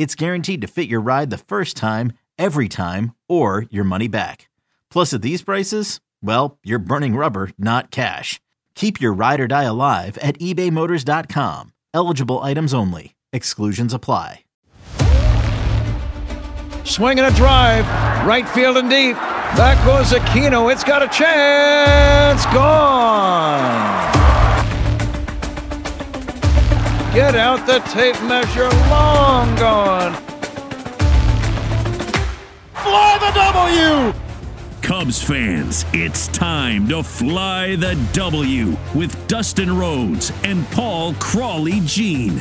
it's guaranteed to fit your ride the first time, every time, or your money back. Plus, at these prices, well, you're burning rubber, not cash. Keep your ride or die alive at ebaymotors.com. Eligible items only. Exclusions apply. Swinging a drive, right field and deep. Back goes Aquino. It's got a chance. Gone. Get out the tape measure. Long gone. Fly the W! Cubs fans, it's time to fly the W with Dustin Rhodes and Paul Crawly Jean.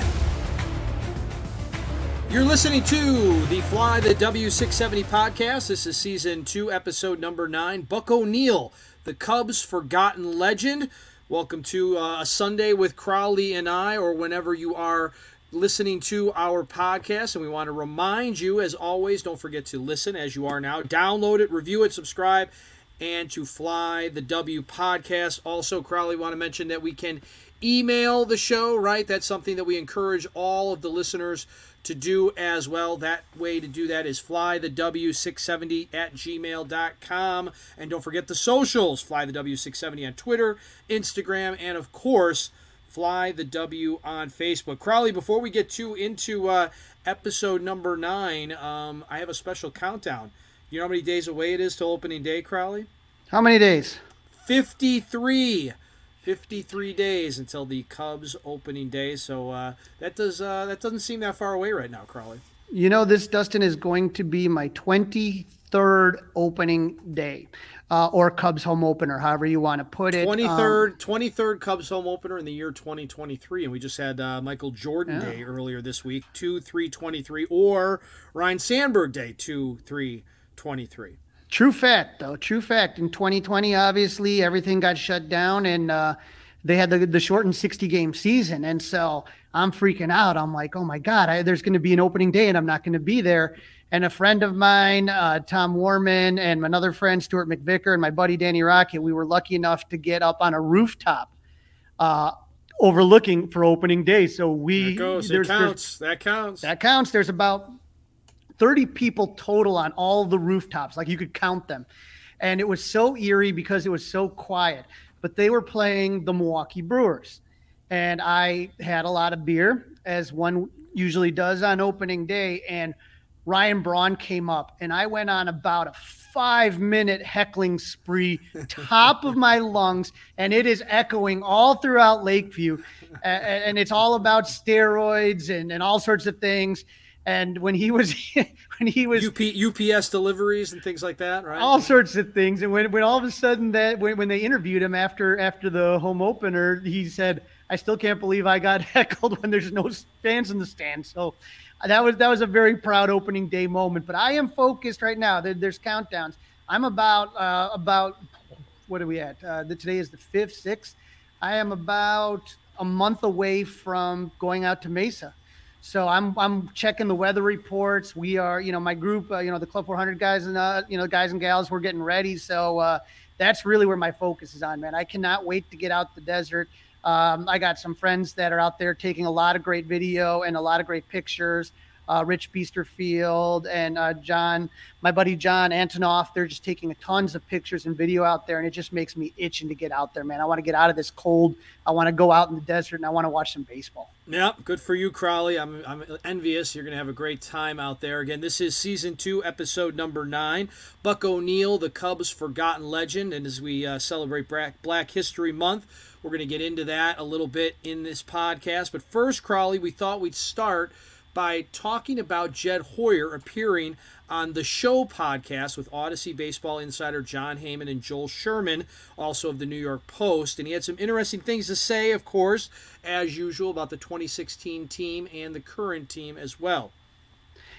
You're listening to the Fly the W670 podcast. This is season two, episode number nine. Buck O'Neil, the Cubs' forgotten legend. Welcome to uh, a Sunday with Crowley and I, or whenever you are listening to our podcast. And we want to remind you, as always, don't forget to listen as you are now. Download it, review it, subscribe, and to Fly the W podcast. Also, Crowley, want to mention that we can email the show, right? That's something that we encourage all of the listeners to do as well. That way to do that is flythew670 at gmail.com. And don't forget the socials fly the W670 on Twitter, Instagram, and of course, Fly the W on Facebook. Crowley, before we get too into uh, episode number nine, um, I have a special countdown. You know how many days away it is to opening day, Crowley? How many days? 53. 53 days until the Cubs opening day. So uh, that does uh, that doesn't seem that far away right now, Crawly. You know, this Dustin is going to be my 23rd opening day. Uh, or Cubs home opener, however you want to put it. 23rd, um, 23rd Cubs home opener in the year 2023. And we just had uh, Michael Jordan yeah. Day earlier this week, 2 3 23, or Ryne Sandberg Day, 2 3 23. True fact, though. True fact. In 2020, obviously, everything got shut down and uh, they had the, the shortened 60 game season. And so I'm freaking out. I'm like, oh my God, I, there's going to be an opening day and I'm not going to be there. And a friend of mine, uh, Tom Warman, and another friend, Stuart McVicker, and my buddy Danny Rocket, we were lucky enough to get up on a rooftop uh, overlooking for opening day. So we. That goes. There's, counts. There's, that counts. That counts. There's about 30 people total on all the rooftops. Like you could count them. And it was so eerie because it was so quiet. But they were playing the Milwaukee Brewers. And I had a lot of beer, as one usually does on opening day. And Ryan Braun came up, and I went on about a five minute heckling spree, top of my lungs, and it is echoing all throughout Lakeview. and it's all about steroids and, and all sorts of things. And when he was when he was UP, UPS deliveries and things like that, right? All sorts of things. And when, when all of a sudden that when, when they interviewed him after after the home opener, he said, "I still can't believe I got heckled when there's no fans in the stands." So that was that was a very proud opening day moment. But I am focused right now. There, there's countdowns. I'm about uh, about what are we at? Uh, the, today is the fifth, sixth. I am about a month away from going out to Mesa. So I'm I'm checking the weather reports. We are, you know, my group, uh, you know, the Club 400 guys and uh, you know, guys and gals, we're getting ready. So uh, that's really where my focus is on, man. I cannot wait to get out the desert. Um, I got some friends that are out there taking a lot of great video and a lot of great pictures. Uh, Rich Biesterfield and uh, John, my buddy John Antonoff. They're just taking tons of pictures and video out there, and it just makes me itching to get out there, man. I want to get out of this cold. I want to go out in the desert, and I want to watch some baseball. Yeah, good for you, Crawly. I'm, I'm envious. You're going to have a great time out there. Again, this is season two, episode number nine. Buck O'Neil, the Cubs' forgotten legend. And as we uh, celebrate Black, Black History Month, we're going to get into that a little bit in this podcast. But first, Crawly, we thought we'd start by talking about Jed Hoyer appearing on the show podcast with Audacy baseball insider Jon Heyman and Joel Sherman, also of the New York Post. And he had some interesting things to say, of course, as usual, about the 2016 team and the current team as well.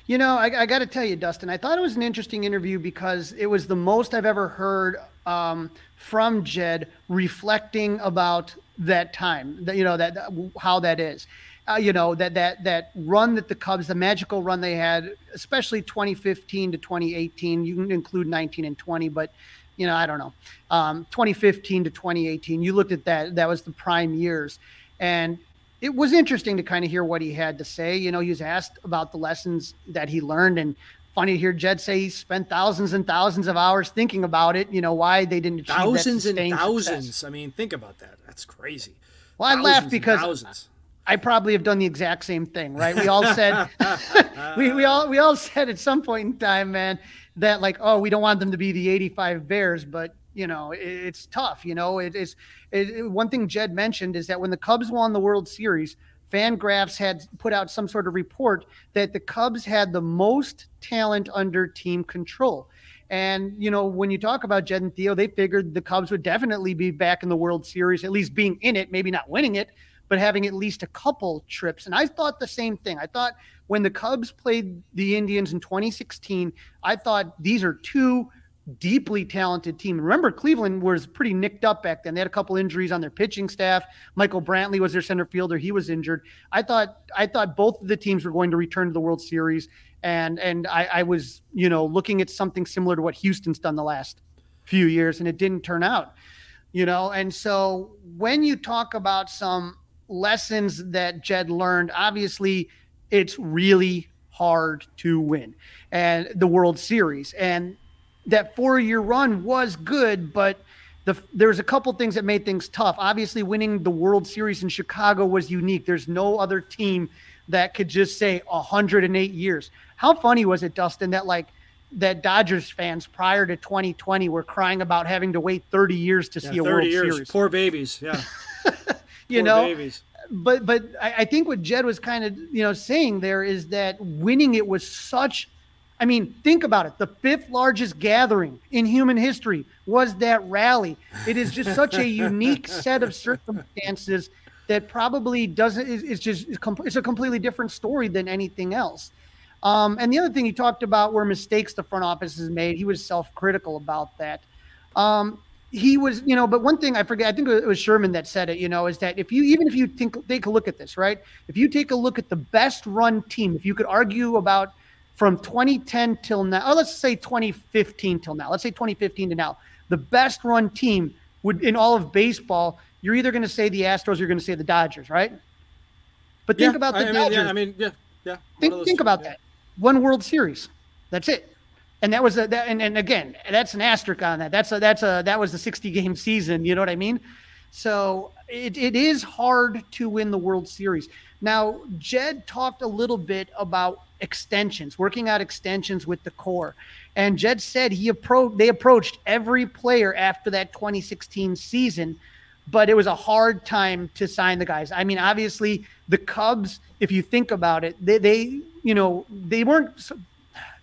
You know, I, I got to tell you, Dustin, I thought it was an interesting interview because it was the most I've ever heard um, from Jed reflecting about that time, that, you know, that how that is uh, you know that that that run that the Cubs, the magical run they had, especially 2015 to 2018. You can include 19 and 20, but you know I don't know. Um, 2015 to 2018, you looked at that. That was the prime years, and it was interesting to kind of hear what he had to say. You know, he was asked about the lessons that he learned, and funny to hear Jed say he spent thousands and thousands of hours thinking about it. You know, why they didn't achieve thousands and thousands. Success. I mean, think about that. That's crazy. Well, I laughed because thousands. I probably have done the exact same thing, right? We all said we, we all we all said at some point in time, man, that like, oh, we don't want them to be the 85 Bears, but you know, it, it's tough. You know, it is it, one thing Jed mentioned is that when the Cubs won the World Series, Fangraphs had put out some sort of report that the Cubs had the most talent under team control. And, you know, when you talk about Jed and Theo, they figured the Cubs would definitely be back in the World Series, at least being in it, maybe not winning it, but having at least a couple trips. And I thought the same thing. I thought when the Cubs played the Indians in 2016, I thought these are two deeply talented team. Remember, Cleveland was pretty nicked up back then. They had a couple injuries on their pitching staff. Michael Brantley was their center fielder. He was injured. I thought I thought both of the teams were going to return to the World Series. And and I, I was, you know, looking at something similar to what Houston's done the last few years, and it didn't turn out. You know, and so when you talk about some lessons that Jed learned. Obviously, it's really hard to win and the World Series. And that four year run was good, but the, there's a couple things that made things tough. Obviously, winning the World Series in Chicago was unique. There's no other team that could just say 108 years. How funny was it, Dustin, that like that Dodgers fans prior to 2020 were crying about having to wait 30 years to yeah, see a World years. Series? Poor babies. Yeah. you know babies. but but I, I think what jed was kind of you know saying there is that winning it was such I mean, think about it. The fifth largest gathering in human history was that rally. It is just such a unique set of circumstances that probably doesn't is just it's a completely different story than anything else. Um, and the other thing he talked about were mistakes the front office has made. He was self-critical about that. Um, he was, you know, but one thing I forget, I think it was Sherman that said it, you know, is that if you, even if you think, take a look at this, right? If you take a look at the best run team, if you could argue about from 2010 till now, oh, let's say 2015 till now, let's say 2015 to now, the best run team would in all of baseball, you're either going to say the Astros, or you're going to say the Dodgers, right? But think yeah, about the I Dodgers. yeah, I mean, yeah, yeah. Think, think two, about yeah. that. One World Series. That's it and that was a that, and, and again that's an asterisk on that. That's a that's a that was a 60 game season you know what i mean? So it, it is hard to win the world series. Now jed talked a little bit about extensions working out extensions with the core. And jed said he approached they approached every player after that 2016 season but it was a hard time to sign the guys. I mean obviously the cubs if you think about it they, they you know they weren't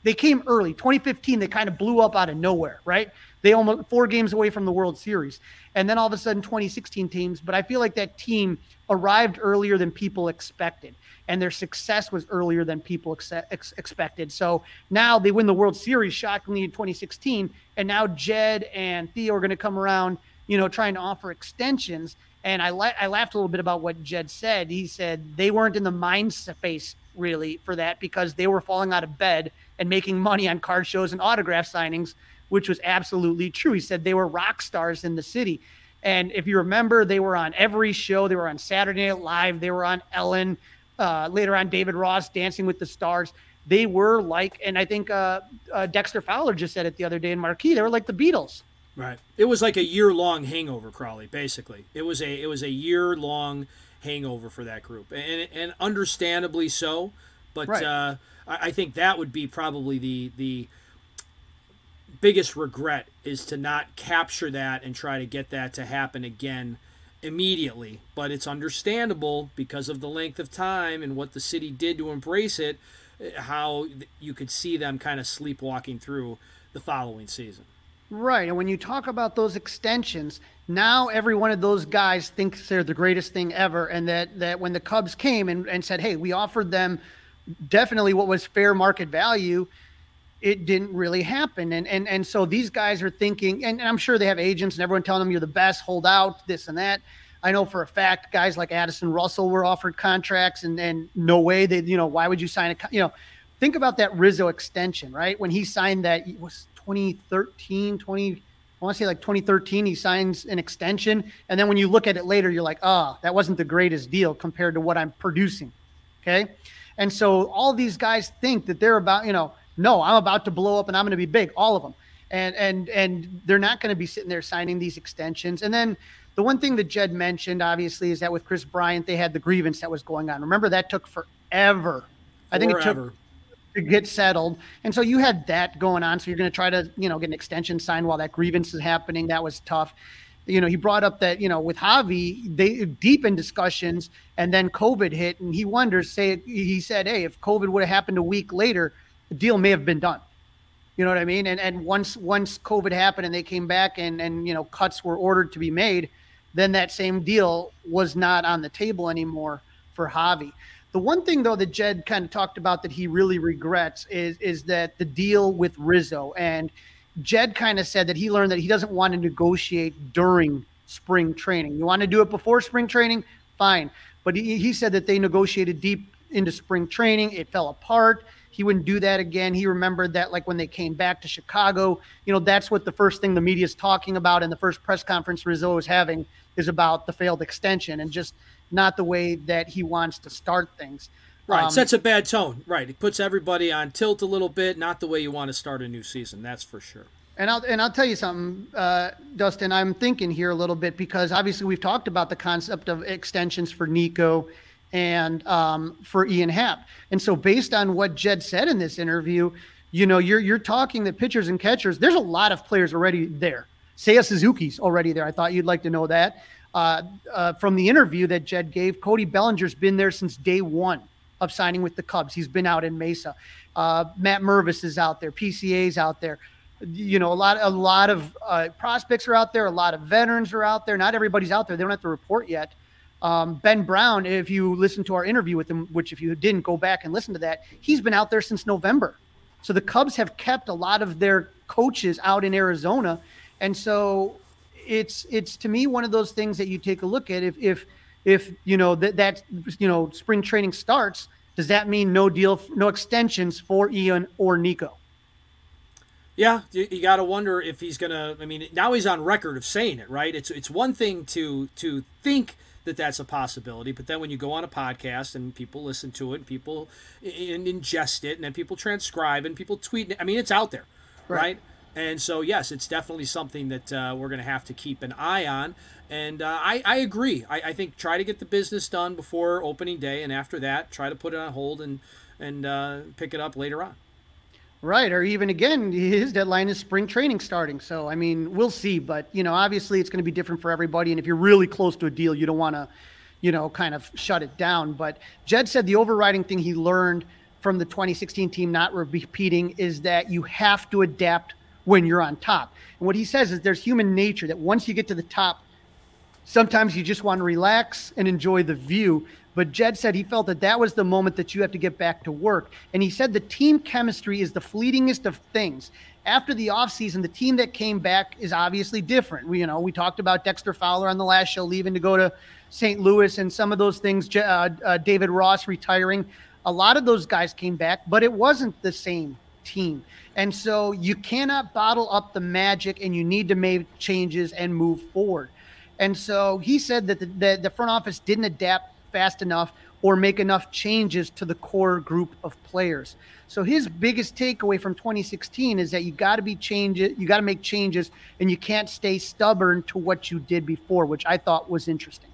they came early. 2015, they kind of blew up out of nowhere, right? They almost four games away from the World Series. And then all of a sudden, 2016 teams. But I feel like that team arrived earlier than people expected. And their success was earlier than people ex- ex- expected. So now they win the World Series shockingly in 2016. And now Jed and Theo are going to come around, you know, trying to offer extensions. And I, la- I laughed a little bit about what Jed said. He said they weren't in the mind space really for that because they were falling out of bed and making money on card shows and autograph signings, which was absolutely true. He said they were rock stars in the city. And if you remember, they were on every show. They were on Saturday Night Live. They were on Ellen. uh, later on David Ross, Dancing with the Stars. They were like, and I think uh, uh, Dexter Fowler just said it the other day in Marquee. They were like the Beatles. Right. It was like a year long hangover, Crawly. Basically, it was a it was a year long hangover for that group, and and understandably so. But right. I, I think that would be probably the the biggest regret is to not capture that and try to get that to happen again immediately. But it's understandable because of the length of time and what the city did to embrace it, eh, how you could see them kind of sleepwalking through the following season. Right. And when you talk about those extensions, now every one of those guys thinks they're the greatest thing ever. And that, that when the Cubs came and, and said, hey, we offered them definitely what was fair market value it didn't really happen. And and and so these guys are thinking, and, and I'm sure they have agents and everyone telling them you're the best, hold out, this and that. I know for a fact guys like Addison Russell were offered contracts and and no way they, you know, why would you sign a you know, think about that Rizzo extension, right? When he signed that it was 2013, 20 I want to say like 2013, he signs an extension. And then when you look at it later, you're like, oh, that wasn't the greatest deal compared to what I'm producing. Okay. And so all these guys think that they're about, you know, no, I'm about to blow up and I'm going to be big, all of them. And and and they're not going to be sitting there signing these extensions. And then the one thing that Jed mentioned, obviously, is that with Kris Bryant, they had the grievance that was going on. Remember that took forever. I think it took to get settled. And so you had that going on. So you're going to try to, you know, get an extension signed while that grievance is happening. That was tough. You know, he brought up that, you know, with Javi, they deep in discussions and then COVID hit and he wonders, say, he said, Hey, if COVID would have happened a week later, the deal may have been done. You know what I mean? And and once once COVID happened and they came back and and you know cuts were ordered to be made, then that same deal was not on the table anymore for Javi. The one thing though that Jed kind of talked about that he really regrets is is that the deal with Rizzo and Jed kind of said that he learned that he doesn't want to negotiate during spring training. You want to do it before spring training, fine. But he, he said that they negotiated deep into spring training. It fell apart. He wouldn't do that again. He remembered that, like when they came back to Chicago, you know, that's what the first thing the media is talking about, and the first press conference Rizzo was having is about the failed extension and just not the way that he wants to start things. Right, um, sets a bad tone. Right, it puts everybody on tilt a little bit. Not the way you want to start a new season. That's for sure. And I'll and I'll tell you something, uh, Dustin. I'm thinking here a little bit because obviously we've talked about the concept of extensions for Nico and um, for Ian Happ. And so, based on what Jed said in this interview, you know, you're you're talking that pitchers and catchers. There's a lot of players already there. Seiya Suzuki's already there. I thought you'd like to know that. Uh, uh, from the interview that Jed gave, Cody Bellinger's been there since day one of signing with the Cubs. He's been out in Mesa. Uh, Matt Mervis is out there. PCA's out there. You know, a lot, a lot of uh, prospects are out there. A lot of veterans are out there. Not everybody's out there. They don't have to report yet. Um, ben Brown, if you listen to our interview with him, which if you didn't go back and listen to that, he's been out there since November. So the Cubs have kept a lot of their coaches out in Arizona, and so it's it's to me one of those things that you take a look at. If if if you know that that you know spring training starts, does that mean no deal, no extensions for Ian or Nico? Yeah, you, you got to wonder if he's gonna. I mean, now he's on record of saying it, right? It's it's one thing to to think that that's a possibility. But then when you go on a podcast and people listen to it, and people and ingest it, and then people transcribe and people tweet I mean, it's out there, right? right? And so, yes, it's definitely something that uh, we're going to have to keep an eye on. And uh, I, I agree. I, I think try to get the business done before opening day, and after that, try to put it on hold and and uh, pick it up later on. Right, or even again, his deadline is spring training starting. So I mean, we'll see. But you know, obviously, it's going to be different for everybody. And if you're really close to a deal, you don't want to, you know, kind of shut it down. But Jed said the overriding thing he learned from the 2016 team not repeating is that you have to adapt when you're on top. And what he says is there's human nature that once you get to the top, sometimes you just want to relax and enjoy the view. But Jed said he felt that that was the moment that you have to get back to work. And he said the team chemistry is the fleetingest of things. After the offseason, the team that came back is obviously different. We, you know, we talked about Dexter Fowler on the last show, leaving to go to St. Louis, and some of those things. Uh, uh, David Ross retiring. A lot of those guys came back, but it wasn't the same team. And so you cannot bottle up the magic, and you need to make changes and move forward. And so he said that the, the, the front office didn't adapt fast enough or make enough changes to the core group of players. So his biggest takeaway from 2016 is that you got to be change it, you got to make changes, and you can't stay stubborn to what you did before, which I thought was interesting.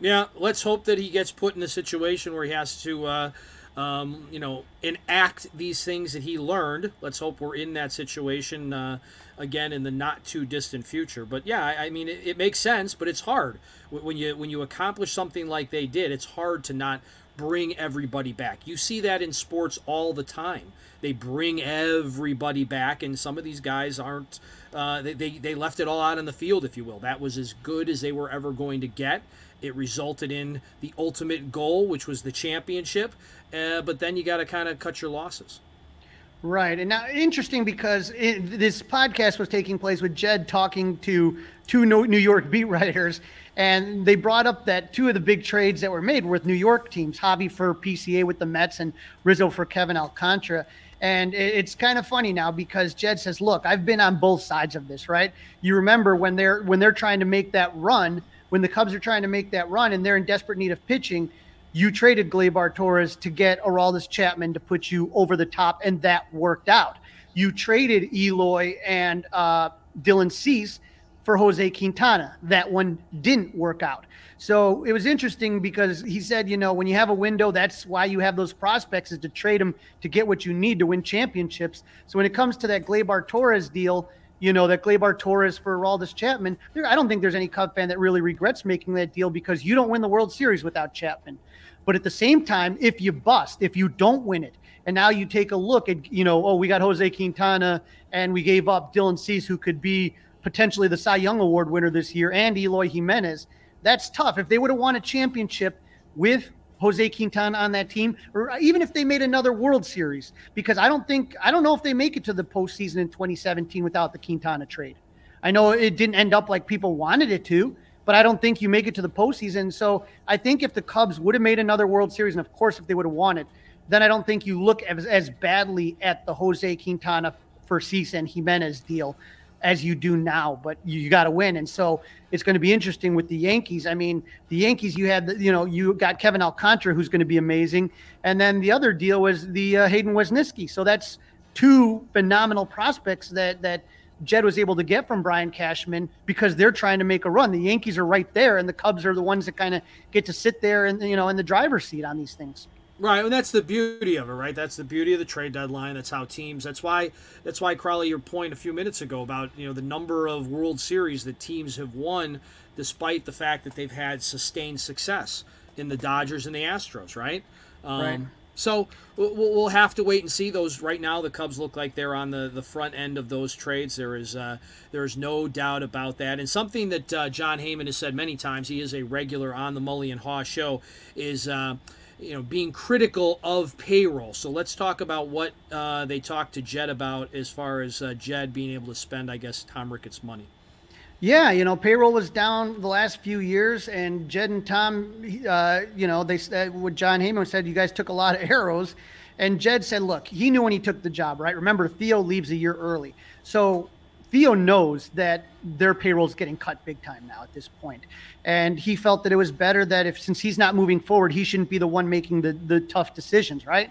Yeah, let's hope that he gets put in a situation where he has to, uh, um, you know, enact these things that he learned. Let's hope we're in that situation uh, again in the not too distant future. But yeah, I, I mean, it, it, makes sense, but it's hard when you when you accomplish something like they did. It's hard to not bring everybody back. You see that in sports all the time. They bring everybody back, and some of these guys aren't. Uh, they, they they left it all out on the field, if you will. That was as good as they were ever going to get. It resulted in the ultimate goal, which was the championship. Uh, but then you got to kind of cut your losses. Right. And now, interesting because it, this podcast was taking place with Jed talking to two New York beat writers, and they brought up that two of the big trades that were made were with New York teams Javy for PCA with the Mets and Rizzo for Kevin Alcantara. And it's kind of funny now because Jed says, "Look, I've been on both sides of this, right? You remember when they're when they're trying to make that run, when the Cubs are trying to make that run and they're in desperate need of pitching, you traded Gleyber Torres to get Aroldis Chapman to put you over the top, and that worked out. You traded Eloy and uh, Dylan Cease for Jose Quintana. That one didn't work out. So it was interesting because he said, you know, when you have a window, that's why you have those prospects is to trade them to get what you need to win championships. So when it comes to that Gleyber Torres deal, you know, that Gleyber Torres for Aroldis Chapman, I don't think there's any Cub fan that really regrets making that deal because you don't win the World Series without Chapman. But at the same time, if you bust, if you don't win it, and now you take a look at, you know, oh, we got Jose Quintana and we gave up Dylan Cease, who could be potentially the Cy Young Award winner this year, and Eloy Jimenez. That's tough. If they would have won a championship with Jose Quintana on that team, or even if they made another World Series, because I don't think, I don't know if they make it to the postseason in 2017 without the Quintana trade. I know it didn't end up like people wanted it to, but I don't think you make it to the postseason. So I think if the Cubs would have made another World Series, and of course if they would have won it, then I don't think you look as, as badly at the Jose Quintana for Cease and Jimenez deal as you do now. But you, you got to win, and so it's going to be interesting with the Yankees. I mean, the Yankees, you had, you know, you got Kevin Alcantara, who's going to be amazing, and then the other deal was the uh, Hayden Wesneski. So that's two phenomenal prospects that that Jed was able to get from Brian Cashman because they're trying to make a run. The Yankees are right there, and the Cubs are the ones that kind of get to sit there and you know in the driver's seat on these things. Right, and that's the beauty of it, right? That's the beauty of the trade deadline. That's how teams. That's why. That's why Crawly, your point a few minutes ago about you know the number of World Series that teams have won, despite the fact that they've had sustained success in the Dodgers and the Astros, right? Um, right. So we'll have to wait and see. Those right now, the Cubs look like they're on the, the front end of those trades. There is uh, there is no doubt about that. And something that uh, Jon Heyman has said many times, he is a regular on the Mully and Haugh show, is uh, you know being critical of payroll. So let's talk about what uh, they talked to Jed about as far as uh, Jed being able to spend, I guess, Tom Ricketts' money. Yeah, you know, payroll was down the last few years, and Jed and Tom, uh, you know, they said what Jon Heyman said, you guys took a lot of arrows, and Jed said, look, he knew when he took the job, right? Remember, Theo leaves a year early, so Theo knows that their payroll is getting cut big time now at this point, and he felt that it was better that if since he's not moving forward, he shouldn't be the one making the the tough decisions, right?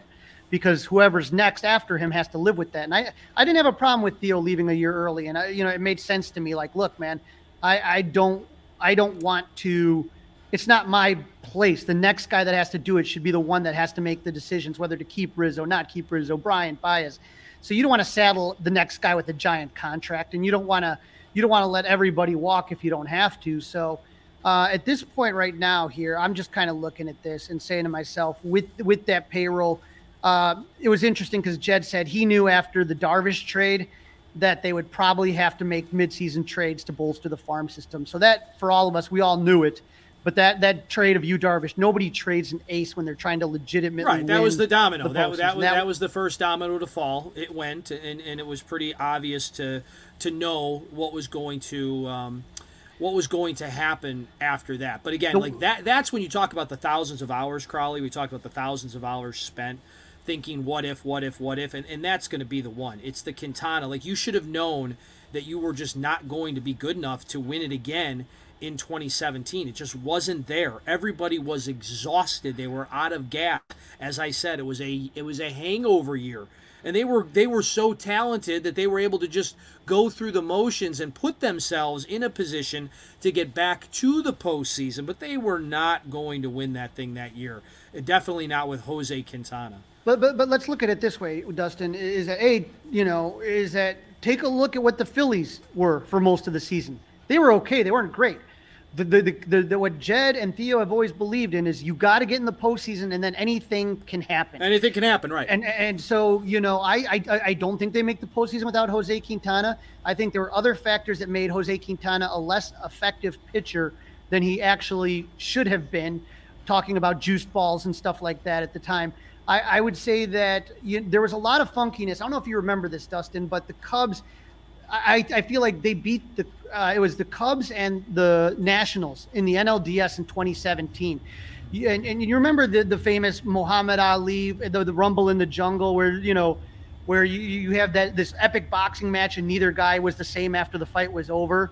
Because whoever's next after him has to live with that. And I, I didn't have a problem with Theo leaving a year early, and I, you know, it made sense to me. Like, look, man, I, I don't, I don't want to. It's not my place. The next guy that has to do it should be the one that has to make the decisions whether to keep Rizzo, not keep Rizzo, Bryant Baez. So you don't want to saddle the next guy with a giant contract, and you don't want to, you don't want to let everybody walk if you don't have to. So. Uh, at this point right now here i'm just kind of looking at this and saying to myself with with that payroll uh, it was interesting because Jed said he knew after the Darvish trade that they would probably have to make midseason trades to bolster the farm system. So that for all of us, we all knew it. But that that trade of you Darvish, nobody trades an ace when they're trying to legitimately right. That was the domino. The that, that, was, that, that was the first domino to fall. It went, and, and it was pretty obvious to to know what was going to um, what was going to happen after that. But again, like that that's when you talk about the thousands of hours, Crawly. We talked about the thousands of hours spent thinking what if, what if, what if, and, and that's going to be the one. It's the Quintana. Like you should have known that you were just not going to be good enough to win it again in 2017. It just wasn't there. Everybody was exhausted. They were out of gas. As I said, it was a it was a hangover year. And they were they were so talented that they were able to just go through the motions and put themselves in a position to get back to the postseason. But they were not going to win that thing that year. Definitely not with Jose Quintana. But but but let's look at it this way, Dustin. Is that a you know is that take a look at what the Phillies were for most of the season. They were okay. They weren't great. The, the, the, the, what Jed and Theo have always believed in is you got to get in the postseason and then anything can happen. Anything can happen, right? And and so you know I I, I don't think they make the postseason without Jose Quintana. I think there were other factors that made Jose Quintana a less effective pitcher than he actually should have been. Talking about juice balls and stuff like that at the time. I, I would say that you, there was a lot of funkiness. I don't know if you remember this, Dustin, but the Cubs, I, I feel like they beat the. Uh, it was the Cubs and the Nationals in the NLDS in 2017. And, and you remember the, the famous Muhammad Ali, the, the Rumble in the Jungle, where you know, where you, you have that this epic boxing match and neither guy was the same after the fight was over.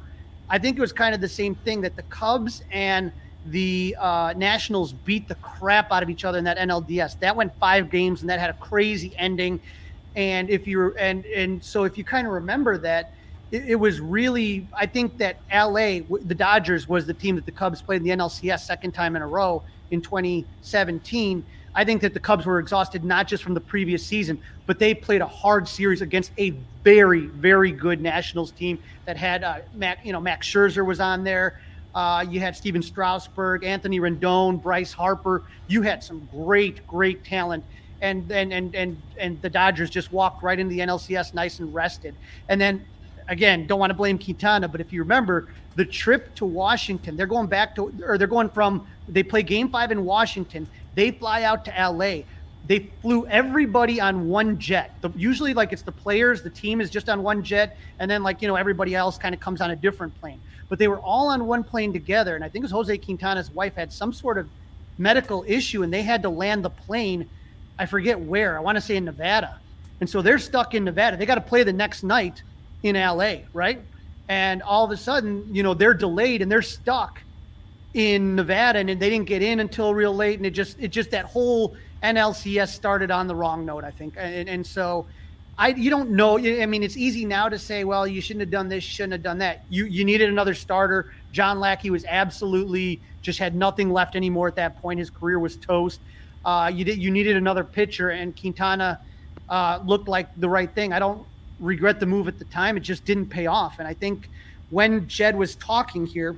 I think it was kind of the same thing that the Cubs and the uh, Nationals beat the crap out of each other in that NLDS. That went five games, and that had a crazy ending. And if you and and so if you kind of remember that, it, it, was really I think that LA, the Dodgers, was the team that the Cubs played in the NLCS second time in a row in 2017. I think that the Cubs were exhausted not just from the previous season, but they played a hard series against a very, very good Nationals team that had uh, Mac, you know, Max Scherzer was on there. Uh, you had Stephen Strasburg, Anthony Rendon, Bryce Harper. You had some great, great talent. And and and and and the Dodgers just walked right into the NLCS nice and rested. And then again, don't want to blame Quintana, but if you remember the trip to Washington, they're going back to or they're going from they play game five in Washington. They fly out to LA. They flew everybody on one jet. The, usually, like it's the players, the team is just on one jet, and then like you know everybody else kind of comes on a different plane but they were all on one plane together. And I think it was Jose Quintana's wife had some sort of medical issue and they had to land the plane. I forget where. I want to say in Nevada. And so they're stuck in Nevada. They got to play the next night in LA, right? And all of a sudden, you know, they're delayed and they're stuck in Nevada and they didn't get in until real late. And it just, it just that whole NLCS started on the wrong note, I think. And, and so I you don't know. I mean, it's easy now to say, well, you shouldn't have done this, shouldn't have done that. You you needed another starter. John Lackey was absolutely just had nothing left anymore at that point. His career was toast. Uh, you did you needed another pitcher, and Quintana uh, looked like the right thing. I don't regret the move at the time. It just didn't pay off. And I think when Jed was talking here,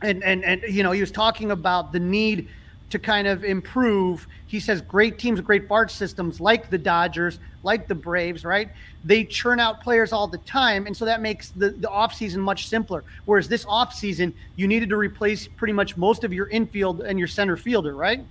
and and and you know he was talking about the need to kind of improve. He says great teams, great BART systems like the Dodgers, like the Braves, right? They churn out players all the time. And so that makes the, the offseason much simpler. Whereas this offseason, you needed to replace pretty much most of your infield and your center fielder, right?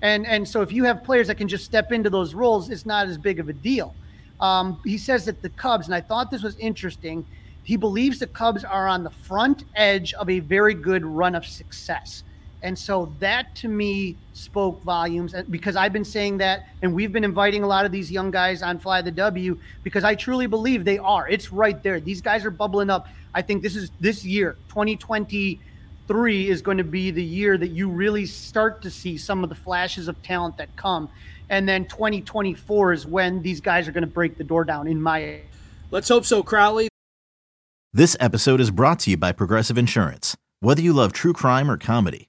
And and so if you have players that can just step into those roles, it's not as big of a deal. Um, he says that the Cubs, and I thought this was interesting, he believes the Cubs are on the front edge of a very good run of success. And so that to me spoke volumes because I've been saying that, and we've been inviting a lot of these young guys on Fly the W because I truly believe they are. It's right there. These guys are bubbling up. I think this is this year, 2023, is going to be the year that you really start to see some of the flashes of talent that come. And then 2024 is when these guys are going to break the door down, in my. Let's hope so, Crowley. This episode is brought to you by Progressive Insurance. Whether you love true crime or comedy,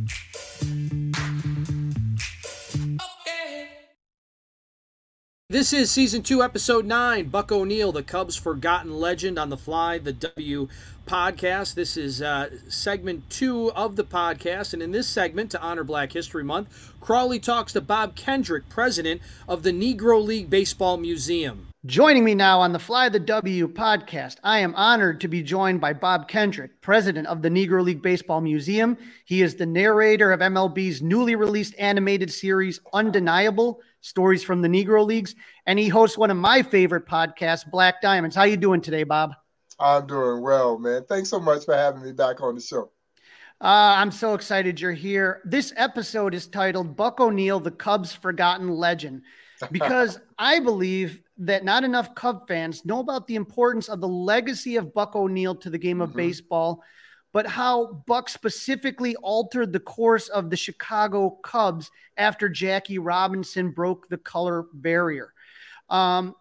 This is season two, episode nine. Buck O'Neil, the Cubs' forgotten legend on the fly, the W podcast. This is uh, segment two of the podcast. And in this segment, to honor Black History Month, Crawly talks to Bob Kendrick, president of the Negro League Baseball Museum. Joining me now on the Fly the W podcast, I am honored to be joined by Bob Kendrick, president of the Negro League Baseball Museum. He is the narrator of MLB's newly released animated series, Undeniable stories from the Negro Leagues, and he hosts one of my favorite podcasts, Black Diamonds. How you doing today, Bob? I'm doing well, man. Thanks so much for having me back on the show. Uh, I'm so excited you're here. This episode is titled Buck O'Neil, the Cubs' Forgotten Legend, because I believe that not enough Cub fans know about the importance of the legacy of Buck O'Neil to the game of mm-hmm. baseball but how Buck specifically altered the course of the Chicago Cubs after Jackie Robinson broke the color barrier. Um,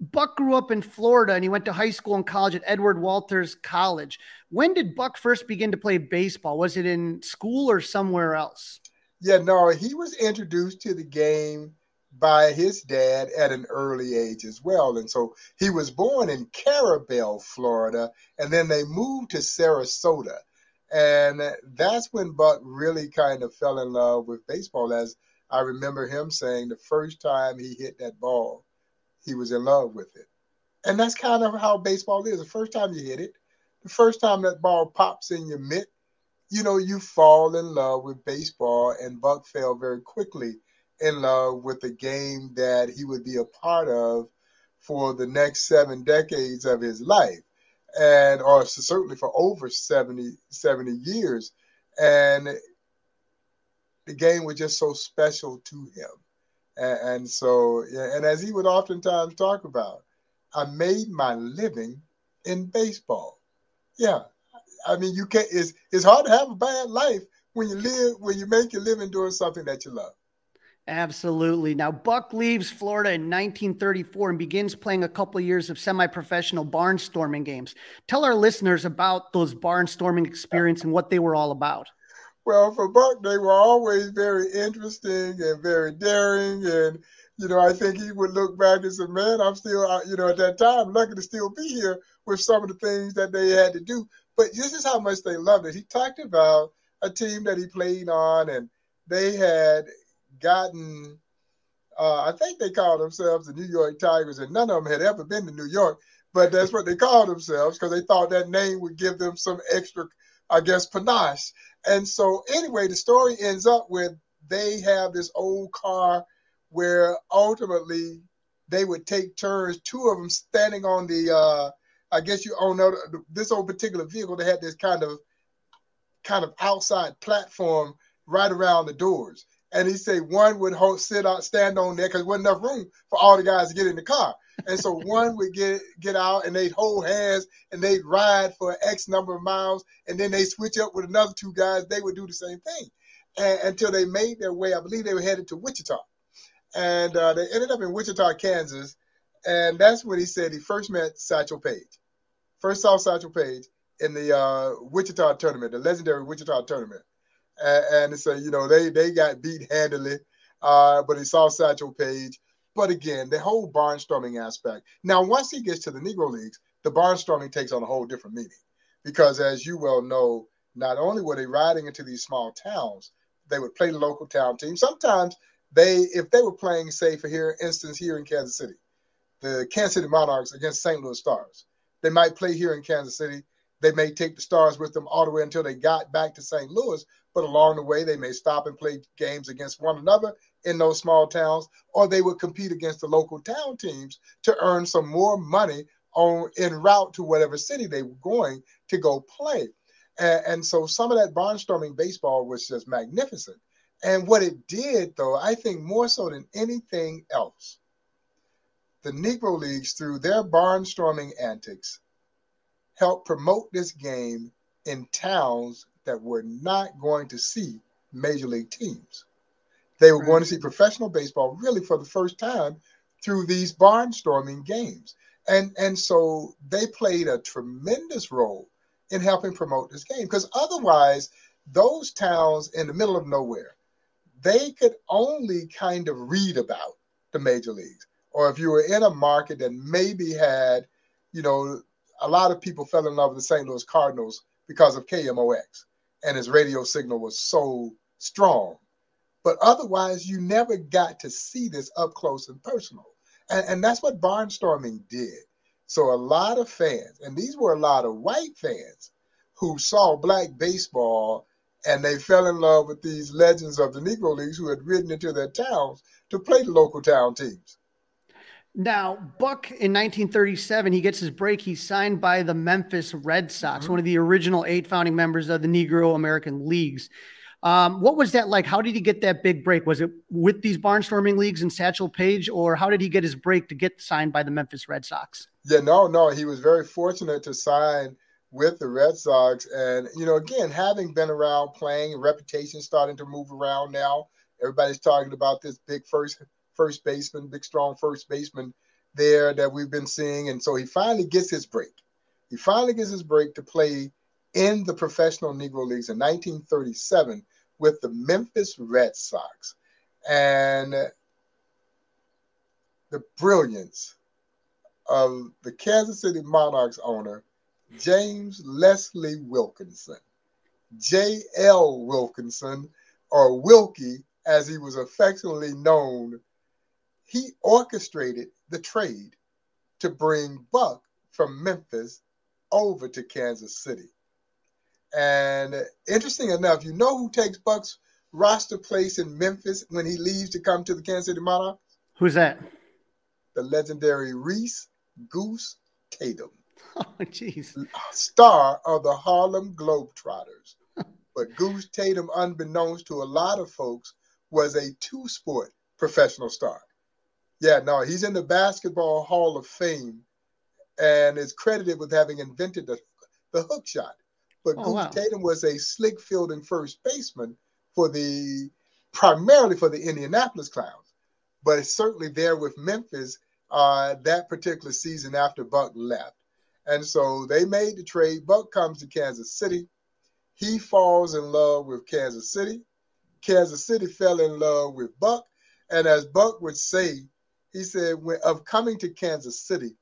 Buck grew up in Florida and he went to high school and college at Edward Waters College. When did Buck first begin to play baseball? Was it in school or somewhere else? Yeah, no, he was introduced to the game by his dad at an early age as well. And so he was born in Carrabelle, Florida, and then they moved to Sarasota. And that's when Buck really kind of fell in love with baseball. As I remember him saying the first time he hit that ball, he was in love with it. And that's kind of how baseball is. The first time you hit it, the first time that ball pops in your mitt, you know, you fall in love with baseball. And Buck fell very quickly in love with the game that he would be a part of for the next seven decades of his life. And or certainly for over 70 70 years. And the game was just so special to him. And, and so and as he would oftentimes talk about i made my living in baseball. Yeah. I mean you can't it's, it's hard to have a bad life when you live when you make your living doing something that you love Absolutely. Now, Buck leaves Florida in 1934 and begins playing a couple of years of semi professional barnstorming games. Tell our listeners about those barnstorming experience and what they were all about. Well, for Buck, they were always very interesting and very daring. And, you know, I think he would look back and say, man, I'm still, you know, at that time, lucky to still be here with some of the things that they had to do. But this is how much they loved it. He talked about a team that he played on, and they had gotten, uh, I think they called themselves the New York Tigers, and none of them had ever been to New York, but that's what they called themselves because they thought that name would give them some extra, I guess, panache. And so, anyway, the story ends up with they have this old car where ultimately they would take turns, two of them standing on the, uh, I guess you all know this old particular vehicle. They had this kind of, kind of outside platform right around the doors and he said one would hold, sit out, stand on there because wasn't enough room for all the guys to get in the car. And so one would get get out and they'd hold hands and they'd ride for X number of miles, and then they switch up with another two guys. They would do the same thing and, until they made their way. I believe they were headed to Wichita, and uh, they ended up in Wichita, Kansas. And that's when he said he first met Satchel Paige. First saw Satchel Paige in the uh, Wichita tournament, the legendary Wichita tournament and, so you know they they got beat handily, uh, but he saw Satchel Paige. But again, the whole barnstorming aspect. Now, once he gets to the Negro Leagues, the barnstorming takes on a whole different meaning, because as you well know, not only were they riding into these small towns, they would play the local town team. Sometimes they, if they were playing, say, for here instance, here in Kansas City, the Kansas City Monarchs against St. Louis Stars, they might play here in Kansas City. They may take the Stars with them all the way until they got back to St. Louis, but along the way, they may stop and play games against one another in those small towns, or they would compete against the local town teams to earn some more money on en route to whatever city they were going to go play. And, and so some of that barnstorming baseball was just magnificent. And what it did, though, I think more so than anything else, the Negro Leagues, through their barnstorming antics, helped promote this game in towns that were not going to see major league teams. They were right. going to see professional baseball really for the first time through these barnstorming games. And, and so they played a tremendous role in helping promote this game because otherwise those towns in the middle of nowhere, they could only kind of read about the major leagues. Or if you were in a market that maybe had, you know, a lot of people fell in love with the St. Louis Cardinals because of KMOX and his radio signal was so strong. But otherwise, you never got to see this up close and personal. And, and that's what barnstorming did. So a lot of fans, and these were a lot of white fans who saw black baseball and they fell in love with these legends of the Negro Leagues who had ridden into their towns to play the local town teams. Now, Buck in 1937, he gets his break. He's signed by the Memphis Red Sox, mm-hmm. one of the original eight founding members of the Negro American Leagues. Um, what was that like? How did he get that big break? Was it with these barnstorming leagues and Satchel Paige, or how did he get his break to get signed by the Memphis Red Sox? Yeah, no, no. He was very fortunate to sign with the Red Sox. And, you know, again, having been around playing, reputation starting to move around now. Everybody's talking about this big first first baseman, big strong first baseman there that we've been seeing. And so he finally gets his break. He finally gets his break to play in the professional Negro Leagues in 1937 with the Memphis Red Sox. And the brilliance of the Kansas City Monarchs owner, James Leslie Wilkinson, J.L. Wilkinson, or Wilkie, as he was affectionately known, he orchestrated the trade to bring Buck from Memphis over to Kansas City. And interesting enough, you know who takes Buck's roster place in Memphis when he leaves to come to the Kansas City Monarchs? Who's that? The legendary Reece Goose Tatum. Oh, jeez. Star of the Harlem Globetrotters. but Goose Tatum, unbeknownst to a lot of folks, was a two sport professional star. Yeah, no, he's in the Basketball Hall of Fame and is credited with having invented the, the hook shot. But oh, wow. Tatum was a slick fielding first baseman for the primarily for the Indianapolis Clowns, but it's certainly there with Memphis uh, that particular season after Buck left. And so they made the trade. Buck comes to Kansas City. He falls in love with Kansas City. Kansas City fell in love with Buck. And as Buck would say, he said, of coming to Kansas City,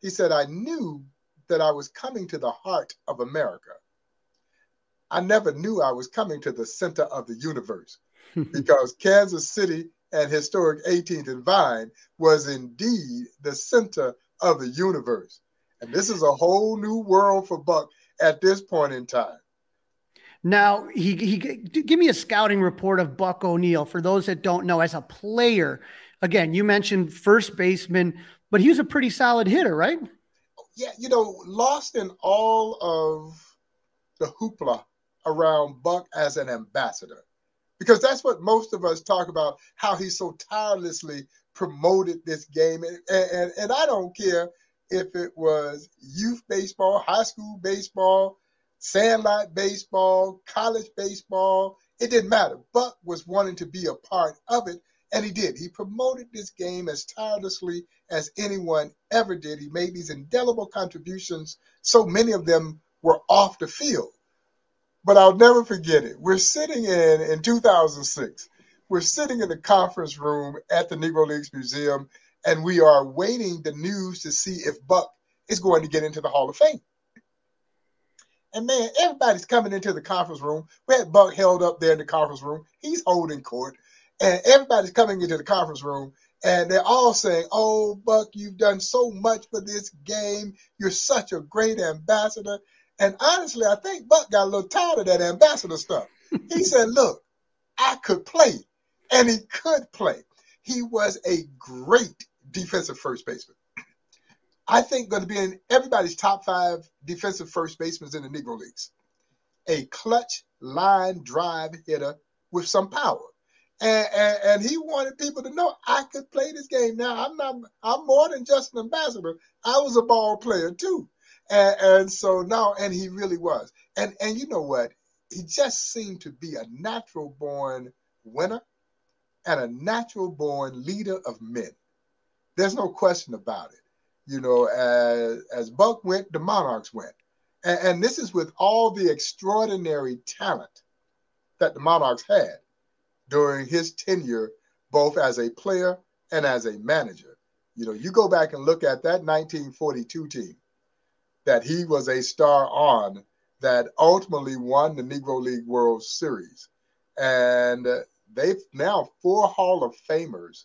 he said, I knew that I was coming to the heart of America. I never knew I was coming to the center of the universe because Kansas City and historic 18th and Vine was indeed the center of the universe. And this is a whole new world for Buck at this point in time. Now, he, he give me a scouting report of Buck O'Neil for those that don't know as a player. Again, you mentioned first baseman, but he was a pretty solid hitter, right? Yeah, you know, lost in all of the hoopla around Buck as an ambassador. Because that's what most of us talk about, how he so tirelessly promoted this game. And, and, and I don't care if it was youth baseball, high school baseball, sandlot baseball, college baseball, it didn't matter. Buck was wanting to be a part of it, and he did. He promoted this game as tirelessly as anyone ever did. He made these indelible contributions, so many of them were off the field but I'll never forget it. We're sitting in in 2006. We're sitting in the conference room at the Negro Leagues Museum, and we are waiting the news to see if Buck is going to get into the Hall of Fame. And man, everybody's coming into the conference room. We had Buck held up there in the conference room. He's holding court, and everybody's coming into the conference room, and they're all saying, "Oh, Buck, you've done so much for this game. You're such a great ambassador." And honestly, I think Buck got a little tired of that ambassador stuff. He said, Look, I could play. And he could play. He was a great defensive first baseman. I think going to be in everybody's top five defensive first basemen in the Negro Leagues. A clutch line drive hitter with some power. And, and, and, he wanted people to know I could play this game. Now I'm not I'm more than just an ambassador. I was a ball player too. And, and so now, and he really was. And and you know what? He just seemed to be a natural born winner and a natural born leader of men. There's no question about it. You know, as as Buck went, the Monarchs went. And, and this is with all the extraordinary talent that the Monarchs had during his tenure, both as a player and as a manager. You know, you go back and look at that 1942 team that he was a star on that ultimately won the Negro League World Series. And uh, they've now four Hall of Famers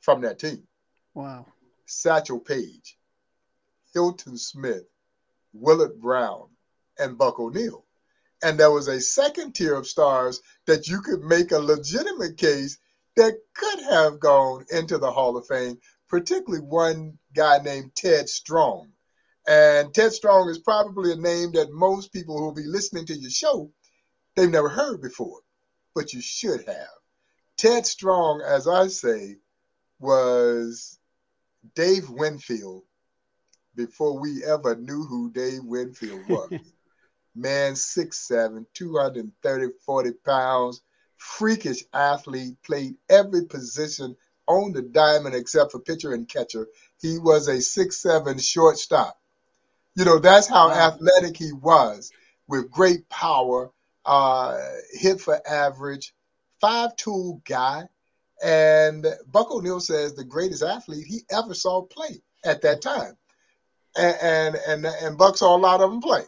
from that team. Wow. Satchel Paige, Hilton Smith, Willard Brown, and Buck O'Neil. And there was a second tier of stars that you could make a legitimate case that could have gone into the Hall of Fame, particularly one guy named Ted Strong. And Ted Strong is probably a name that most people who will be listening to your show, they've never heard before, but you should have. Ted Strong, as I say, was Dave Winfield before we ever knew who Dave Winfield was. Man, 6'7, 230, 40 pounds, freakish athlete, played every position on the diamond except for pitcher and catcher. He was a 6'7 shortstop. You know, that's how wow. athletic he was with great power, uh, hit for average, five tool guy. And Buck O'Neil says the greatest athlete he ever saw play at that time. And and and, and Buck saw a lot of them play.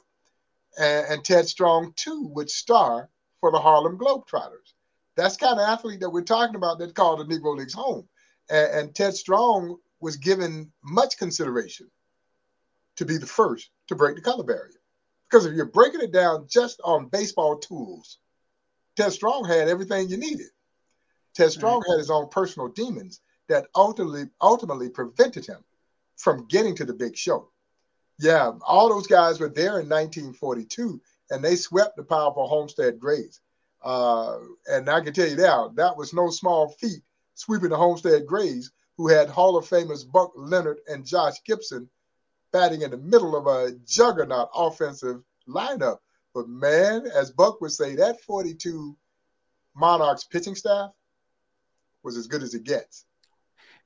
And, and Ted Strong too would star for the Harlem Globetrotters. That's kind of athlete that we're talking about that called the Negro Leagues home. And, and Ted Strong was given much consideration to be the first to break the color barrier. Because if you're breaking it down just on baseball tools, Ted Strong had everything you needed. Ted Strong had his own personal demons that ultimately ultimately prevented him from getting to the big show. Yeah, all those guys were there in 1942, and they swept the powerful Homestead Grays. Uh, and I can tell you now, that was no small feat sweeping the Homestead Grays, who had Hall of Famers Buck Leonard and Josh Gibson batting in the middle of a juggernaut offensive lineup. But man, as Buck would say, that 42 Monarchs pitching staff was as good as it gets.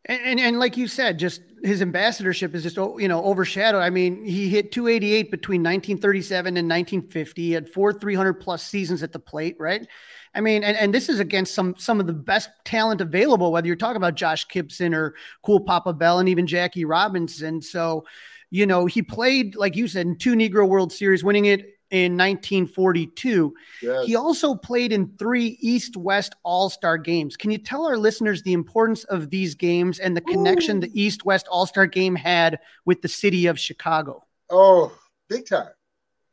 And, and, and like you said, just his ambassadorship is just oh, you know overshadowed. I mean, he hit 288 between 1937 and 1950. He had four 300 plus seasons at the plate, right? I mean, and, and this is against some some of the best talent available. Whether you're talking about Josh Gibson or Cool Papa Bell and even Jackie Robinson, so you know he played like you said in two Negro World Series, winning it in 1942. Yes. He also played in three East West All Star games. Can you tell our listeners the importance of these games and the connection Ooh. the East West All Star game had with the city of Chicago? Oh, big time.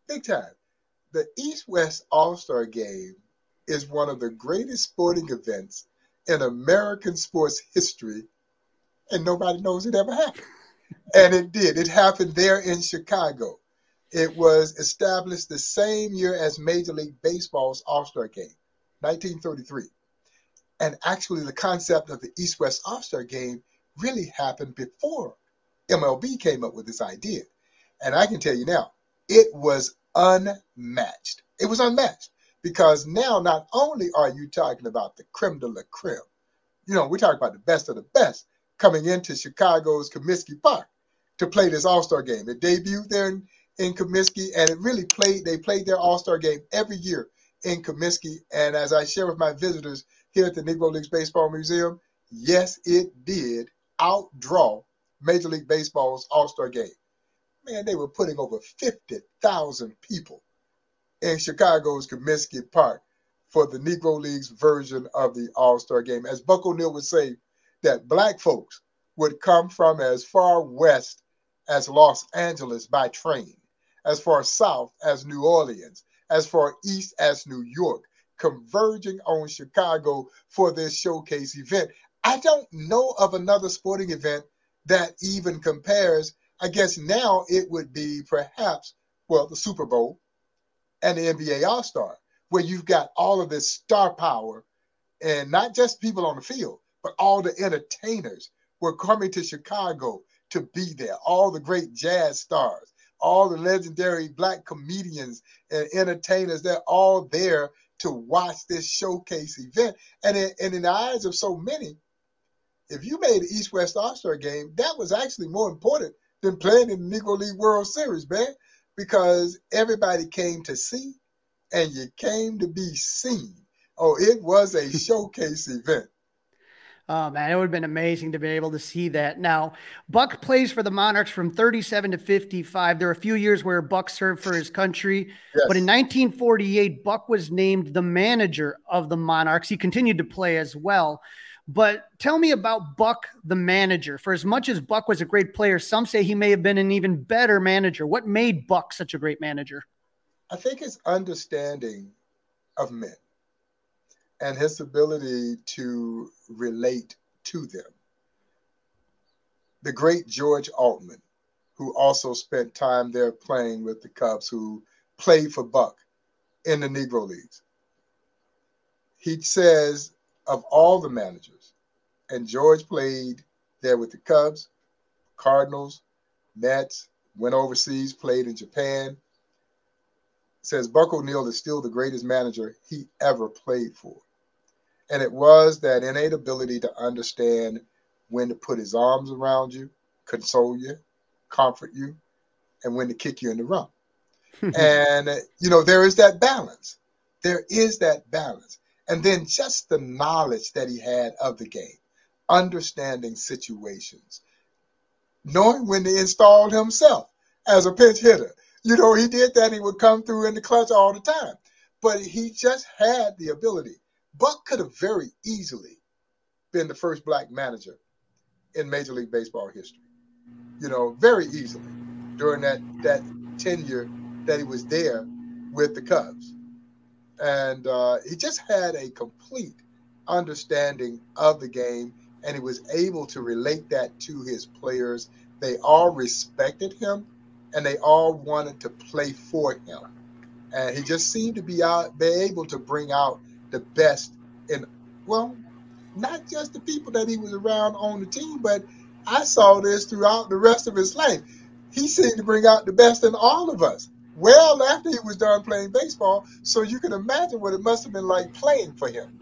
Big time. The East West All Star game is one of the greatest sporting events in American sports history, and nobody knows it ever happened. and it did. It happened there in Chicago. It was established the same year as Major League Baseball's All Star Game, 1933. And actually, the concept of the East West All Star Game really happened before MLB came up with this idea. And I can tell you now, it was unmatched. It was unmatched because now not only are you talking about the creme de la creme, you know, we're talking about the best of the best coming into Chicago's Comiskey Park to play this All Star game. It debuted there in in Comiskey, and it really played. They played their All Star game every year in Comiskey, and as I share with my visitors here at the Negro Leagues Baseball Museum, yes, it did outdraw Major League Baseball's All Star game. Man, they were putting over fifty thousand people in Chicago's Comiskey Park for the Negro Leagues version of the All Star game. As Buck O'Neil would say, that black folks would come from as far west as Los Angeles by train as far south as New Orleans, as far east as New York, converging on Chicago for this showcase event. I don't know of another sporting event that even compares. I guess now it would be perhaps, well, the Super Bowl and the NBA All Star, where you've got all of this star power and not just people on the field, but all the entertainers were coming to Chicago to be there. All the great jazz stars, all the legendary black comedians and entertainers, they're all there to watch this showcase event. And in, and in the eyes of so many, if you made an East West All Star game, that was actually more important than playing in the Negro League World Series, man, because everybody came to see and you came to be seen. Oh, it was a showcase event. Oh man, it would have been amazing to be able to see that. Now, Buck plays for the Monarchs from 37 to 55. There are a few years where Buck served for his country, yes. but in 1948, Buck was named the manager of the Monarchs. He continued to play as well. But tell me about Buck, the manager. For as much as Buck was a great player, some say he may have been an even better manager. What made Buck such a great manager? I think his understanding of men and his ability to relate to them. The great George Altman, who also spent time there playing with the Cubs, who played for Buck in the Negro Leagues. He says of all the managers, and George played there with the Cubs, Cardinals, Mets, went overseas, played in Japan. Says Buck O'Neil is still the greatest manager he ever played for. And it was that innate ability to understand when to put his arms around you, console you, comfort you, and when to kick you in the rump. and, you know, there is that balance. There is that balance. And then just the knowledge that he had of the game, understanding situations, knowing when to install himself as a pinch hitter. You know, he did that. He would come through in the clutch all the time. But he just had the ability Buck could have very easily been the first black manager in Major League Baseball history. You know, very easily during that that tenure that he was there with the Cubs, and uh, he just had a complete understanding of the game, and he was able to relate that to his players. They all respected him, and they all wanted to play for him, and he just seemed to be out, be able to bring out the best in well, not just the people that he was around on the team, but I saw this throughout the rest of his life. He seemed to bring out the best in all of us well after he was done playing baseball. So you can imagine what it must have been like playing for him.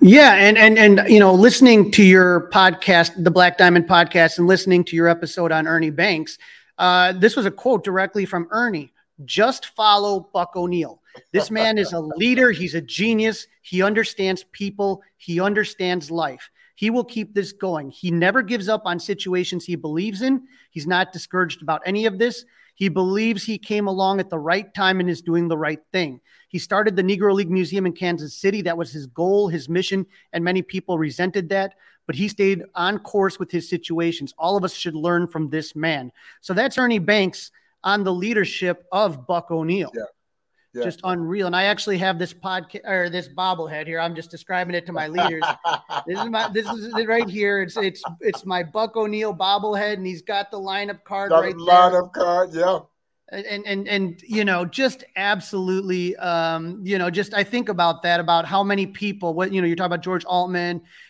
Yeah, and and and you know, listening to your podcast, the Black Diamond podcast, and listening to your episode on Ernie Banks, uh, this was a quote directly from Ernie. Just follow Buck O'Neil. This man is a leader. He's a genius. He understands people. He understands life. He will keep this going. He never gives up on situations he believes in. He's not discouraged about any of this. He believes he came along at the right time and is doing the right thing. He started the Negro League Museum in Kansas City. That was his goal, his mission, and many people resented that. But he stayed on course with his situations. All of us should learn from this man. So that's Ernie Banks on the leadership of Buck O'Neil. Yeah. Yeah. Just unreal. And I actually have this podcast or this bobblehead here. I'm just describing it to my leaders. this is my this is right here. It's it's it's my Buck O'Neil bobblehead, and he's got the lineup card got right lineup card, yeah. And and and you know, just absolutely um, you know, just I think about that, about how many people, what you know, you're talking about George Altman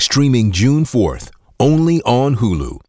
streaming June 4th, only on Hulu.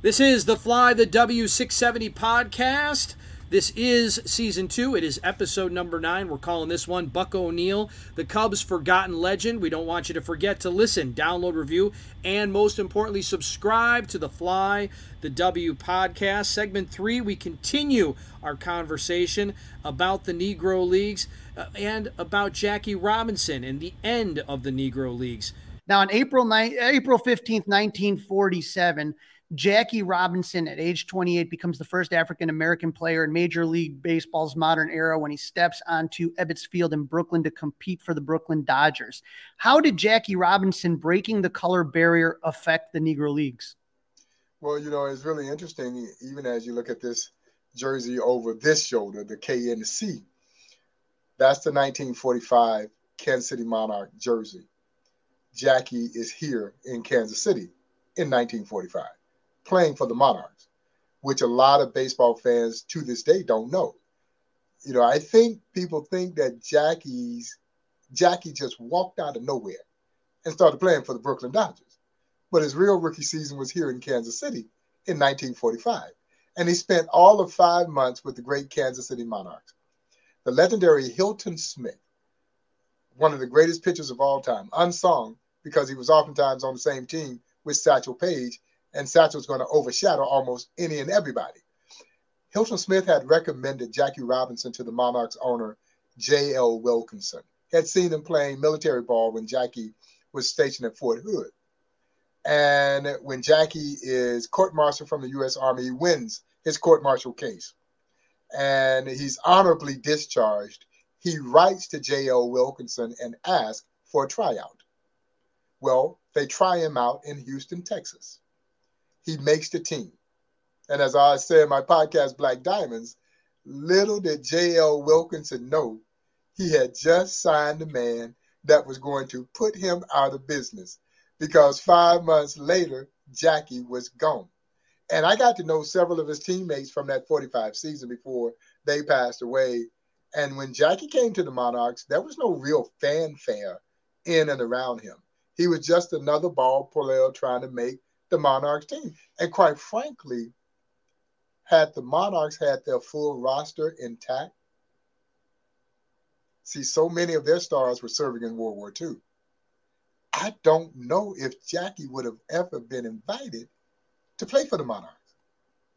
This is the Fly the W670 podcast. This is season two. It is episode number nine. We're calling this one Buck O'Neil, the Cubs' forgotten legend. We don't want you to forget to listen, download, review, and most importantly, subscribe to the Fly the W podcast. Segment three, we continue our conversation about the Negro Leagues uh, and about Jackie Robinson and the end of the Negro Leagues. Now, on April 9, April 15th, 1947, Jackie Robinson at age 28 becomes the first African American player in Major League Baseball's modern era when he steps onto Ebbets Field in Brooklyn to compete for the Brooklyn Dodgers. How did Jackie Robinson breaking the color barrier affect the Negro Leagues? Well, you know, it's really interesting, even as you look at this jersey over this shoulder, the K and the C. That's the 1945 Kansas City Monarch jersey. Jackie is here in Kansas City in 1945, playing for the Monarchs, which a lot of baseball fans to this day don't know. You know, I think people think that Jackie's Jackie just walked out of nowhere and started playing for the Brooklyn Dodgers. But his real rookie season was here in Kansas City in 1945. And he spent all of five months with the great Kansas City Monarchs. The legendary Hilton Smith, one of the greatest pitchers of all time, unsung because he was oftentimes on the same team with Satchel Paige, and Satchel's going to overshadow almost any and everybody. Hilton Smith had recommended Jackie Robinson to the Monarchs owner J.L. Wilkinson. He had seen him playing military ball when Jackie was stationed at Fort Hood. And when Jackie is court martialed from the U.S. Army, he wins his court martial case. And he's honorably discharged. He writes to J.L. Wilkinson and asks for a tryout. Well, they try him out in Houston, Texas. He makes the team. And as I said in my podcast, Black Diamonds, little did J.L. Wilkinson know he had just signed a man that was going to put him out of business because five months later, Jackie was gone. And I got to know several of his teammates from that 45 season before they passed away. And when Jackie came to the Monarchs, there was no real fanfare in and around him. He was just another ball player trying to make the Monarchs team. And quite frankly, had the Monarchs had their full roster intact, see, so many of their stars were serving in World War II. I don't know if Jackie would have ever been invited to play for the Monarchs.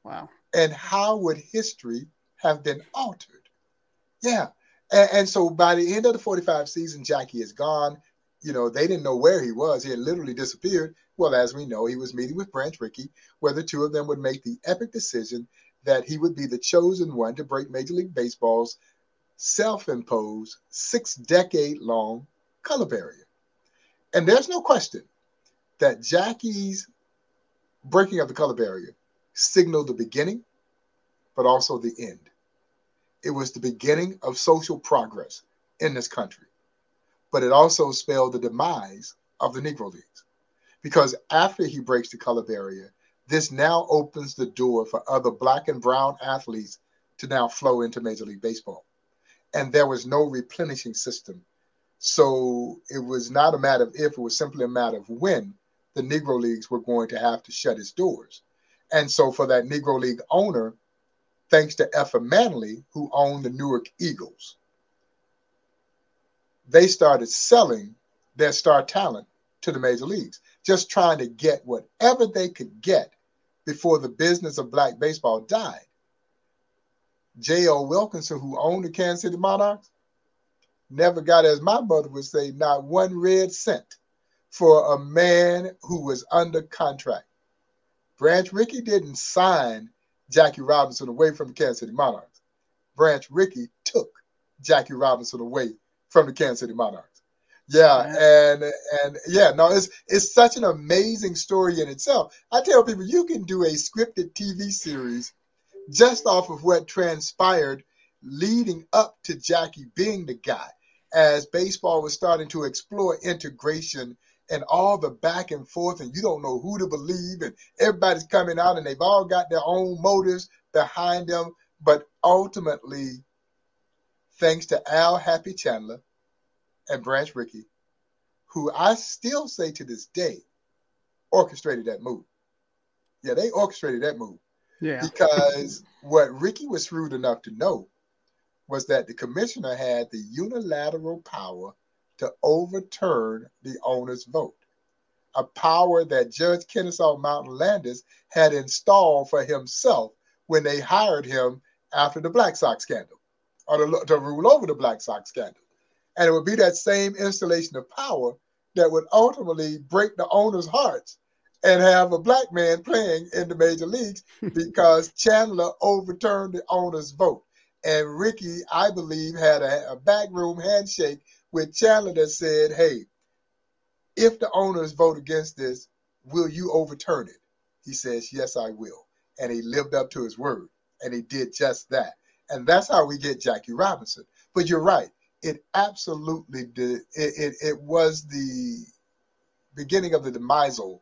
Wow. And how would history have been altered? Yeah. And, and, so by the end of the 45 season, Jackie is gone. You know, they didn't know where he was. He had literally disappeared. Well, as we know, he was meeting with Branch Rickey, where the two of them would make the epic decision that he would be the chosen one to break Major League Baseball's self imposed six decade long color barrier. And there's no question that Jackie's breaking of the color barrier signaled the beginning, but also the end. It was the beginning of social progress in this country, but it also spelled the demise of the Negro Leagues. Because after he breaks the color barrier, this now opens the door for other black and brown athletes to now flow into Major League Baseball. And there was no replenishing system. So it was not a matter of if, it was simply a matter of when the Negro Leagues were going to have to shut its doors. And so for that Negro League owner, thanks to Effa Manley, who owned the Newark Eagles, they started selling their star talent to the major leagues, just trying to get whatever they could get before the business of black baseball died. J.L. Wilkinson, who owned the Kansas City Monarchs, never got, as my mother would say, not one red cent for a man who was under contract. Branch Rickey didn't sign Jackie Robinson away from the Kansas City Monarchs. Branch Rickey took Jackie Robinson away from the Kansas City Monarchs. Yeah, and and yeah, no, it's it's such an amazing story in itself. I tell people you can do a scripted TV series just off of what transpired leading up to Jackie being the guy as baseball was starting to explore integration and all the back and forth, and you don't know who to believe, and everybody's coming out and they've all got their own motives behind them. But ultimately, thanks to Al Happy Chandler and Branch Rickey, who I still say to this day orchestrated that move. Yeah, they orchestrated that move. Yeah. Because what Rickey was shrewd enough to know was that the commissioner had the unilateral power to overturn the owner's vote, a power that Judge Kennesaw Mountain Landis had installed for himself when they hired him after the Black Sox scandal, or to, to rule over the Black Sox scandal. And it would be that same installation of power that would ultimately break the owner's hearts and have a black man playing in the major leagues because Chandler overturned the owner's vote. And Rickey, I believe, had a, a backroom handshake with Chandler that said, hey, if the owners vote against this, will you overturn it? He says, yes, I will. And he lived up to his word. And he did just that. And that's how we get Jackie Robinson. But you're right. It absolutely did. It, it, it was the beginning of the demisal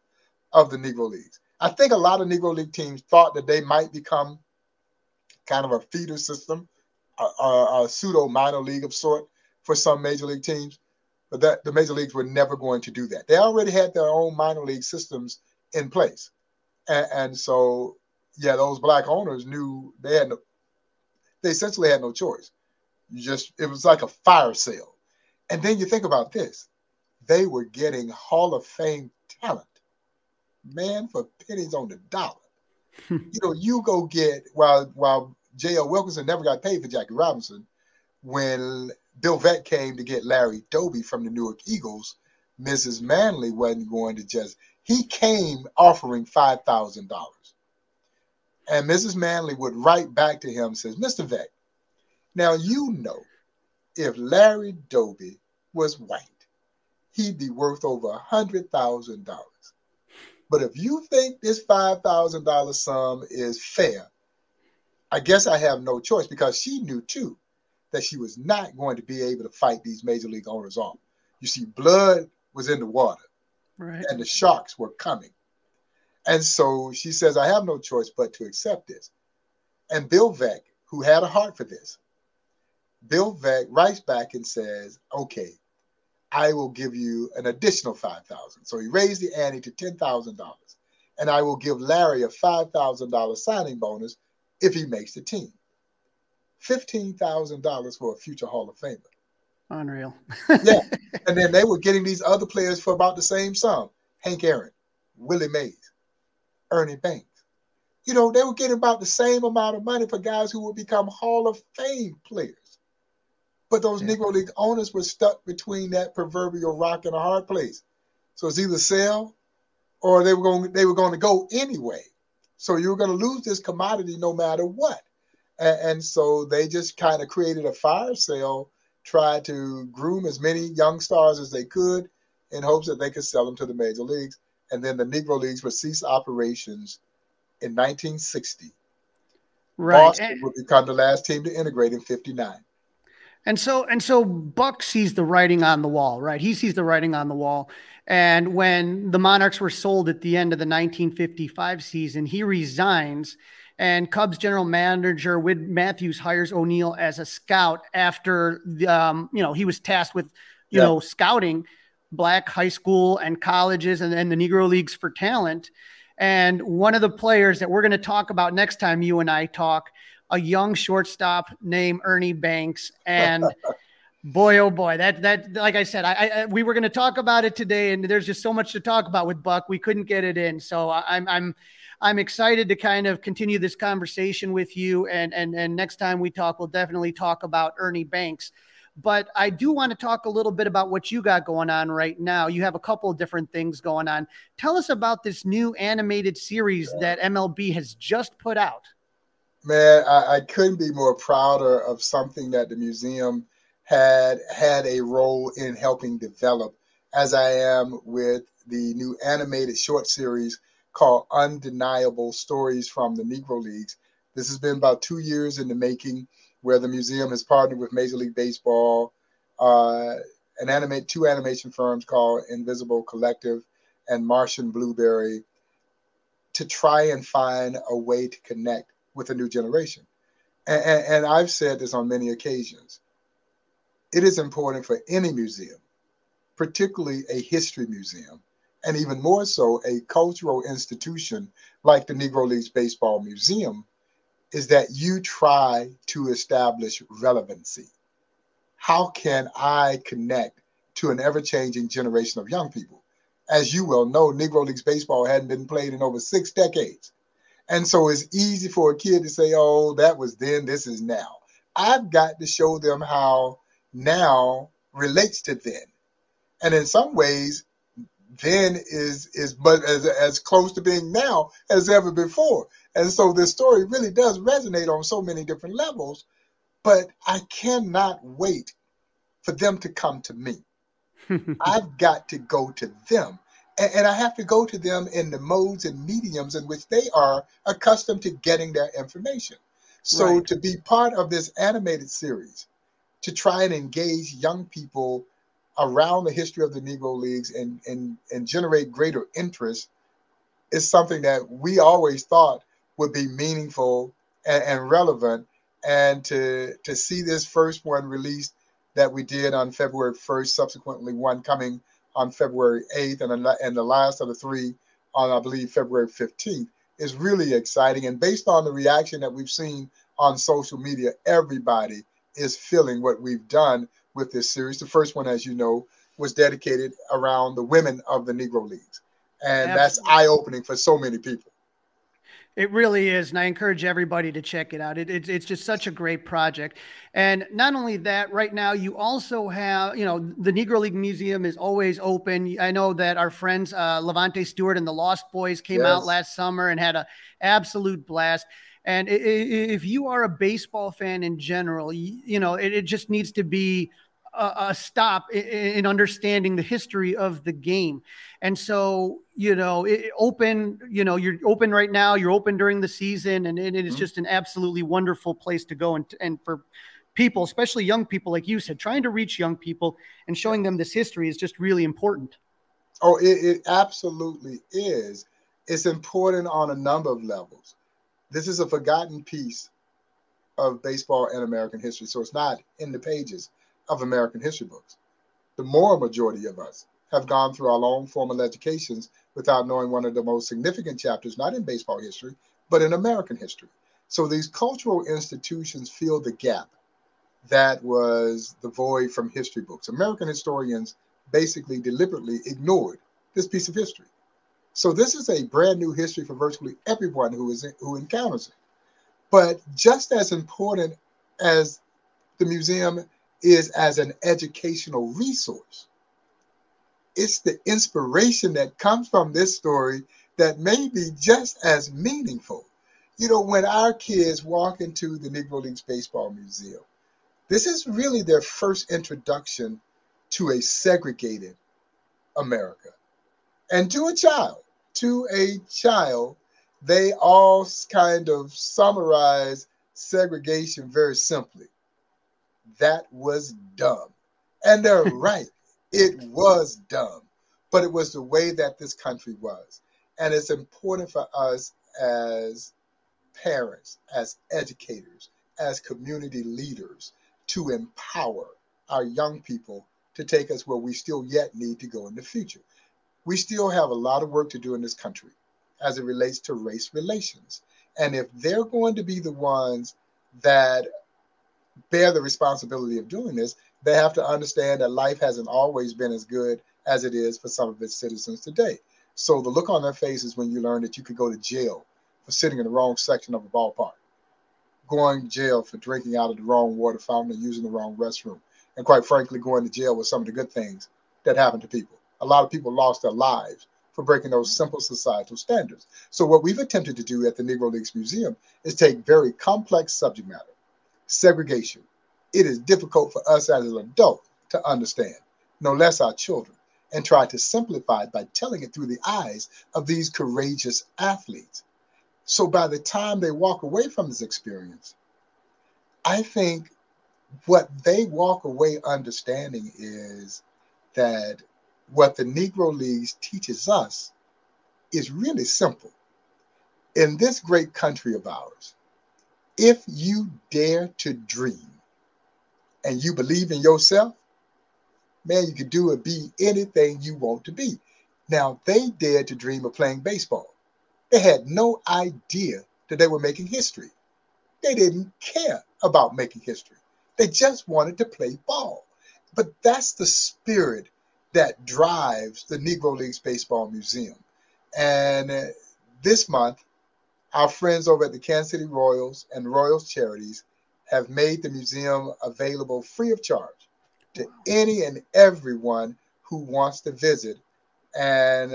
of the Negro Leagues. I think a lot of Negro League teams thought that they might become kind of a feeder system, a, a, a pseudo minor league of sort for some major league teams, but that the major leagues were never going to do that. They already had their own minor league systems in place, and, and so yeah, those black owners knew they had no, they essentially had no choice. Just it was like a fire sale, and then you think about this: they were getting Hall of Fame talent man for pennies on the dollar. you know, you go get while while J.L. Wilkinson never got paid for Jackie Robinson, when Bill Veeck came to get Larry Doby from the Newark Eagles, Mrs. Manley wasn't going to just he came offering five thousand dollars. And Mrs. Manley would write back to him, says, Mr. Veeck, now you know if Larry Doby was white, he'd be worth over a hundred thousand dollars. But if you think this $5,000 sum is fair, I guess I have no choice because she knew too that she was not going to be able to fight these major league owners off. You see, blood was in the water, right. and the sharks were coming. And so she says, I have no choice but to accept this. And Bill Veeck, who had a heart for this, Bill Veeck writes back and says, Okay, I will give you an additional 5000 So he raised the ante to $10,000. And I will give Larry a $5,000 signing bonus if he makes the team. $15,000 for a future Hall of Famer. Unreal. yeah. And then they were getting these other players for about the same sum Hank Aaron, Willie Mays, Ernie Banks. You know, they were getting about the same amount of money for guys who would become Hall of Fame players. But those yeah. Negro League owners were stuck between that proverbial rock and a hard place. So it's either sell or they were going they were going to go anyway. So you were going to lose this commodity no matter what. And, and so they just kind of created a fire sale, tried to groom as many young stars as they could in hopes that they could sell them to the major leagues. And then the Negro Leagues would cease operations in 1960. Right. Boston and- would become the last team to integrate in 59. And so and so Buck sees the writing on the wall, right? He sees the writing on the wall. And when the Monarchs were sold at the end of the 1955 season, he resigns and Cubs general manager Wid Matthews hires O'Neil as a scout after the, um, you know, he was tasked with, you know, scouting black high school and colleges and then the Negro leagues for talent. And one of the players that we're going to talk about next time you and I talk a young shortstop named Ernie Banks. And boy, oh boy, that, that, like I said, I, I we were going to talk about it today and there's just so much to talk about with Buck. We couldn't get it in. So I'm, I'm, I'm excited to kind of continue this conversation with you. And, and, and next time we talk, we'll definitely talk about Ernie Banks. But I do want to talk a little bit about what you got going on right now. You have a couple of different things going on. Tell us about this new animated series that MLB has just put out man, I, I, couldn't be more prouder of something that the museum had had a role in helping develop, as I am with the new animated short series called Undeniable Stories from the Negro Leagues. This has been about two years in the making, where the museum has partnered with Major League Baseball, uh, an animate two animation firms called Invisible Collective and Martian Blueberry to try and find a way to connect with a new generation. And, and, and I've said this on many occasions. It is important for any museum, particularly a history museum, and even more so a cultural institution like the Negro Leagues Baseball Museum, is that you try to establish relevancy. How can I connect to an ever changing generation of young people? As you well know, Negro Leagues Baseball hadn't been played in over six decades. And so it's easy for a kid to say, oh, that was then, this is now. I've got to show them how now relates to then. And in some ways, then is is but as, as close to being now as ever before. And so this story really does resonate on so many different levels. But I cannot wait for them to come to me. I've got to go to them. And, and I have to go to them in the modes and mediums in which they are accustomed to getting their information. So Right. to be part of this animated series, to try and engage young people around the history of the Negro Leagues and and and generate greater interest is something that we always thought would be meaningful and, and relevant. And to to see this first one released that we did on February 1st, subsequently one coming on February 8th, and, the- and the last of the three on, I believe, February 15th, is really exciting. And based on the reaction that we've seen on social media, everybody is feeling what we've done with this series. The first one, as you know, was dedicated around the women of the Negro Leagues. And that's eye opening for so many people. It really is, and I encourage everybody to check it out. It, it's it's just such a great project, and not only that, right now you also have, you know, the Negro League Museum is always open. I know that our friends uh, Levante Stewart and the Lost Boys came out last summer and had an absolute blast. And if you are a baseball fan in general, you, you know, it, it just needs to be a, a stop i- i- in understanding the history of the game. And so, you know, it, open, you know, you're open right now, you're open during the season, and it, it is Mhm. just an absolutely wonderful place to go. And, and for people, especially young people, like you said, trying to reach young people and showing them this history is just really important. Oh, it, it absolutely is. It's important on a number of levels. This is a forgotten piece of baseball and American history, so it's not in the pages of American history books. The moral majority of us have gone through our long formal educations without knowing one of the most significant chapters, not in baseball history, but in American history. So these cultural institutions fill the gap that was the void from history books. American historians basically deliberately ignored this piece of history. So this is a brand new history for virtually everyone who is who encounters it. But just as important as the museum is as an educational resource, it's the inspiration that comes from this story that may be just as meaningful. You know, when our kids walk into the Negro Leagues Baseball Museum, this is really their first introduction to a segregated America. And to a child, to a child, they all kind of summarize segregation very simply. That was dumb. And they're right. It was dumb, but it was the way that this country was. And it's important for us as parents, as educators, as community leaders to empower our young people to take us where we still yet need to go in the future. We still have a lot of work to do in this country as it relates to race relations. And if they're going to be the ones that bear the responsibility of doing this, they have to understand that life hasn't always been as good as it is for some of its citizens today. So the look on their faces when you learn that you could go to jail for sitting in the wrong section of a ballpark, going to jail for drinking out of the wrong water fountain and using the wrong restroom, and quite frankly, going to jail with some of the good things that happen to people. A lot of people lost their lives for breaking those simple societal standards. So what we've attempted to do at the Negro Leagues Museum is take very complex subject matter, segregation. It is difficult for us as an adult to understand, no less our children, and try to simplify it by telling it through the eyes of these courageous athletes. So by the time they walk away from this experience, I think what they walk away understanding is that what the Negro Leagues teaches us is really simple. In this great country of ours, if you dare to dream and you believe in yourself, man, you can do and be anything you want to be. Now, they dared to dream of playing baseball. They had no idea that they were making history. They didn't care about making history. They just wanted to play ball. But that's the spirit that drives the Negro Leagues Baseball Museum. And uh, this month, our friends over at the Kansas City Royals and Royals Charities have made the museum available free of charge to any and everyone who wants to visit And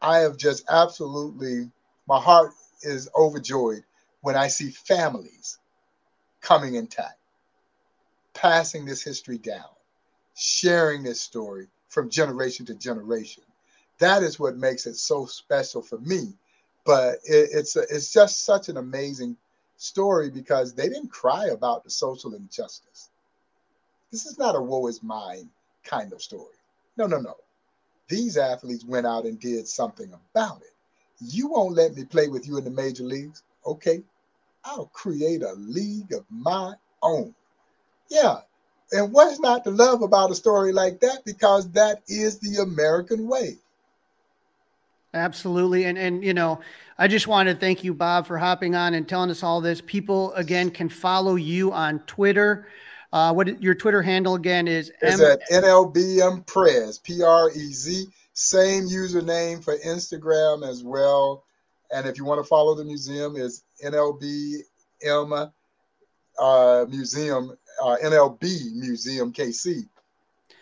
I have just absolutely, my heart is overjoyed when I see families coming intact, passing this history down, sharing this story from generation to generation. That is what makes it so special for me. But it, it's it's just such an amazing story because they didn't cry about the social injustice. This is not a woe is mine kind of story. No, no, no. These athletes went out and did something about it. You won't let me play with you in the major leagues? Okay, I'll create a league of my own. Yeah. And what's not to love about a story like that? Because that is the American way. Absolutely. And and you know, I just want to thank you, Bob, for hopping on and telling us all this. People again can follow you on Twitter. Uh, what your Twitter handle again is? Is M- at NLBM Prez, P R E Z. Same username for Instagram as well. And if you want to follow the museum, is NLBM uh, Museum, uh, NLB Museum KC.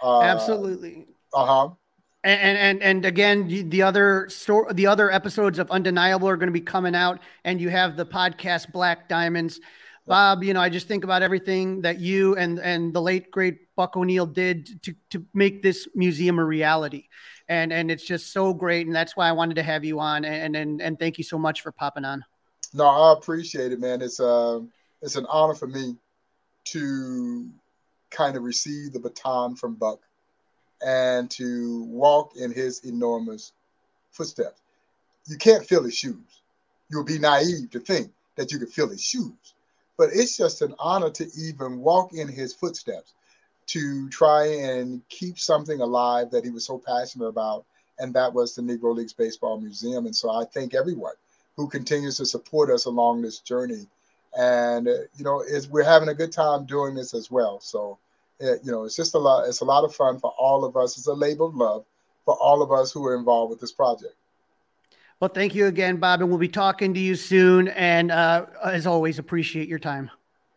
Uh, Absolutely. Uh huh. And, and and again, the other store, the other episodes of Undeniable are going to be coming out, and you have the podcast Black Diamonds. Bob, you know, I just think about everything that you and and the late great Buck O'Neil did to to make this museum a reality, and and it's just so great, and that's why I wanted to have you on, and and and thank you so much for popping on. No, I appreciate it, man. It's uh, it's an honor for me to kind of receive the baton from Buck and to walk in his enormous footsteps. You can't fill his shoes. You'll be naive to think that you could fill his shoes. But it's just an honor to even walk in his footsteps, to try and keep something alive that he was so passionate about, and that was the Negro Leagues Baseball Museum. And so I thank everyone who continues to support us along this journey. And uh, you know, is we're having a good time doing this as well. So it, you know, it's just a lot. It's a lot of fun for all of us. It's a labor of love for all of us who are involved with this project. Well, thank you again, Bob, and we'll be talking to you soon. And uh, as always, appreciate your time.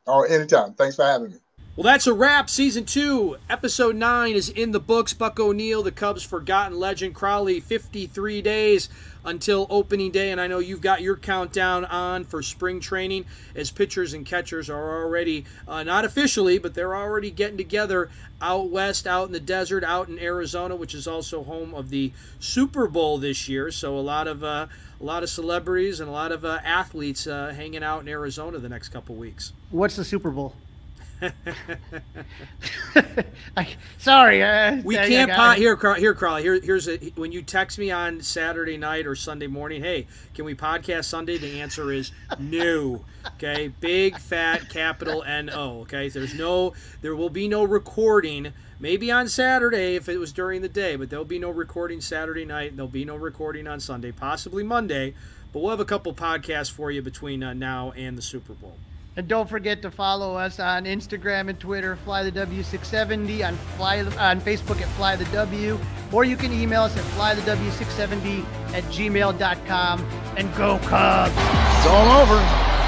Oh, anytime. Thanks for having me. Well, that's a wrap. Season two, episode nine is in the books. Buck O'Neil, the Cubs' forgotten legend. Crawly, 53 days until opening day. And I know you've got your countdown on for spring training as pitchers and catchers are already, uh, not officially, but they're already getting together out west, out in the desert, out in Arizona, which is also home of the Super Bowl this year. So a lot of. Uh, a lot of celebrities and a lot of uh, athletes uh, hanging out in Arizona the next couple weeks. What's the Super Bowl? I, sorry, uh, we can't pot here. Here, Crawly. Here, here's a, when you text me on Saturday night or Sunday morning. Hey, can we podcast Sunday? The answer is no. Okay, big fat capital N O. Okay, there's no, there will be no recording. Maybe on Saturday if it was during the day, but there'll be no recording Saturday night. There'll be no recording on Sunday, possibly Monday. But we'll have a couple podcasts for you between uh, now and the Super Bowl. And don't forget to follow us on Instagram and Twitter, Fly the W670, on Fly on Facebook at Fly the W, or you can email us at flythew670 at gmail.com. And go Cubs! It's all over.